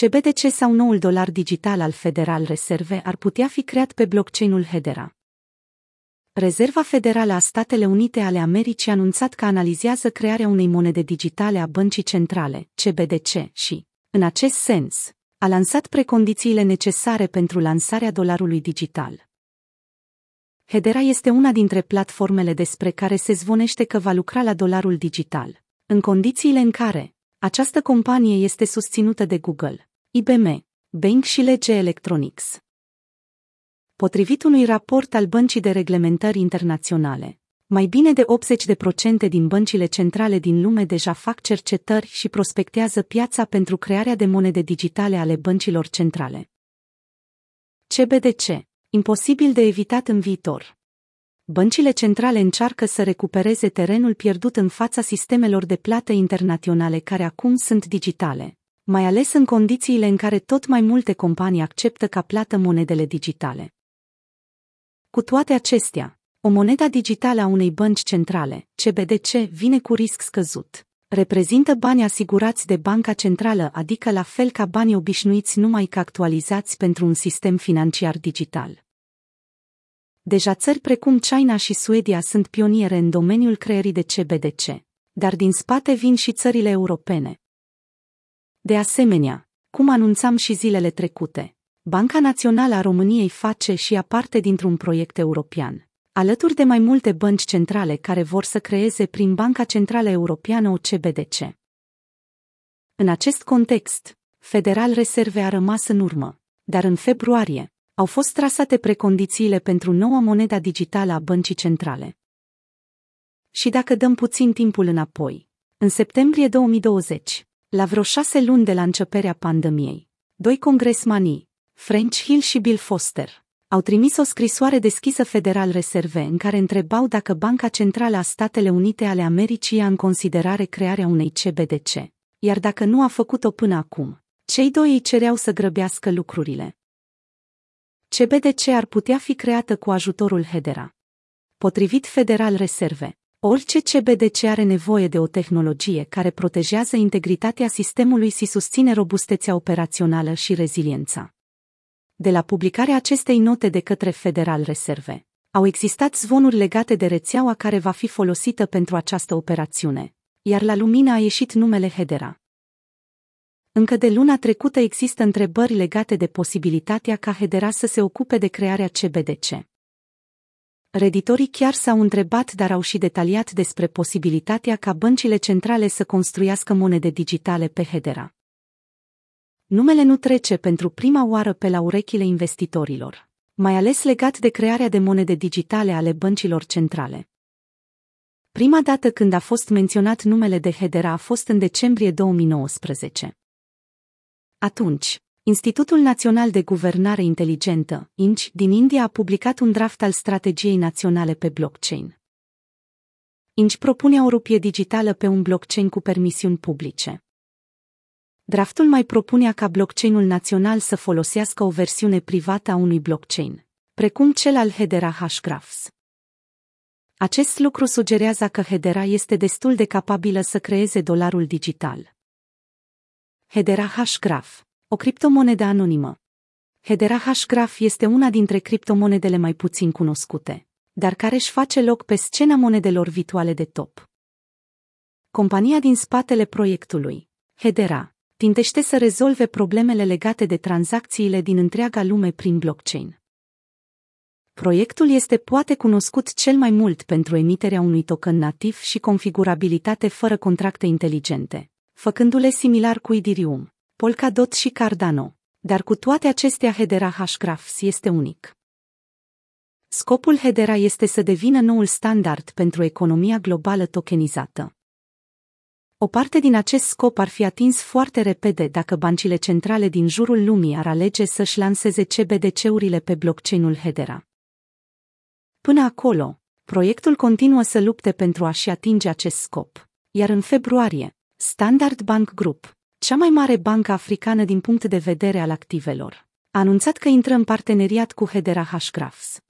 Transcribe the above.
CBDC sau noul dolar digital al Federal Reserve ar putea fi creat pe blockchain-ul Hedera. Rezerva Federală a Statele Unite ale Americii a anunțat că analizează crearea unei monede digitale a băncii centrale, CBDC, și, în acest sens, a lansat precondițiile necesare pentru lansarea dolarului digital. Hedera este una dintre platformele despre care se zvonește că va lucra la dolarul digital, în condițiile în care această companie este susținută de Google, IBM, Bank și Lege Electronics. Potrivit unui raport al Băncii de Reglementări Internaționale, mai bine de 80% din băncile centrale din lume deja fac cercetări și prospectează piața pentru crearea de monede digitale ale băncilor centrale. CBDC. Imposibil de evitat în viitor. Băncile centrale încearcă să recupereze terenul pierdut în fața sistemelor de plată internaționale care acum sunt digitale, mai ales în condițiile în care tot mai multe companii acceptă ca plată monedele digitale. Cu toate acestea, o monedă digitală a unei bănci centrale, CBDC, vine cu risc scăzut. Reprezintă bani asigurați de banca centrală, adică la fel ca banii obișnuiți numai că actualizați pentru un sistem financiar digital. Deja țări precum China și Suedia sunt pioniere în domeniul creării de CBDC, dar din spate vin și țările europene. De asemenea, cum anunțam și zilele trecute, Banca Națională a României face și a parte dintr-un proiect european, alături de mai multe bănci centrale care vor să creeze prin Banca Centrală Europeană o CBDC. În acest context, Federal Reserve a rămas în urmă, dar în februarie au fost trasate precondițiile pentru noua moneda digitală a băncii centrale. Și dacă dăm puțin timpul înapoi, în septembrie 2020, la vreo șase luni de la începerea pandemiei, doi congresmanii, French Hill și Bill Foster, au trimis o scrisoare deschisă Federal Reserve în care întrebau dacă Banca Centrală a Statele Unite ale Americii ia în considerare crearea unei CBDC, iar dacă nu a făcut-o până acum, cei doi îi cereau să grăbească lucrurile. CBDC ar putea fi creată cu ajutorul Hedera. Potrivit Federal Reserve, orice CBDC are nevoie de o tehnologie care protejează integritatea sistemului și susține robustețea operațională și reziliența. De la publicarea acestei note de către Federal Reserve, au existat zvonuri legate de rețeaua care va fi folosită pentru această operațiune, iar la lumină a ieșit numele Hedera. Încă de luna trecută există întrebări legate de posibilitatea ca Hedera să se ocupe de crearea CBDC. Reditorii chiar s-au întrebat, dar au și detaliat despre posibilitatea ca băncile centrale să construiască monede digitale pe Hedera numele nu trece pentru prima oară pe la urechile investitorilor, mai ales legat de crearea de monede digitale ale băncilor centrale. Prima dată când a fost menționat numele de Hedera a fost în decembrie 2019. Atunci, Institutul Național de Guvernare Inteligentă, INCI, din India a publicat un draft al strategiei naționale pe blockchain. INCI propune o rupie digitală pe un blockchain cu permisiuni publice. Draftul mai propunea ca blockchainul național să folosească o versiune privată a unui blockchain, precum cel al Hedera Hashgraphs. Acest lucru sugerează că Hedera este destul de capabilă să creeze dolarul digital. Hedera Hashgraph, o criptomonedă anonimă. Hedera Hashgraph este una dintre criptomonedele mai puțin cunoscute, dar care își face loc pe scena monedelor virtuale de top. Compania din spatele proiectului, Hedera, tintește să rezolve problemele legate de tranzacțiile din întreaga lume prin blockchain. Proiectul este poate cunoscut cel mai mult pentru emiterea unui token nativ și configurabilitate fără contracte inteligente, făcându-le similar cu Ethereum, Polkadot și Cardano, dar cu toate acestea Hedera Hashgraphs este unic. Scopul Hedera este să devină noul standard pentru economia globală tokenizată. O parte din acest scop ar fi atins foarte repede dacă bancile centrale din jurul lumii ar alege să-și lanseze CBDC-urile pe blockchain-ul Hedera. Până acolo, proiectul continuă să lupte pentru a-și atinge acest scop, iar în februarie, Standard Bank Group, cea mai mare bancă africană din punct de vedere al activelor, a anunțat că intră în parteneriat cu Hedera Hashgraphs.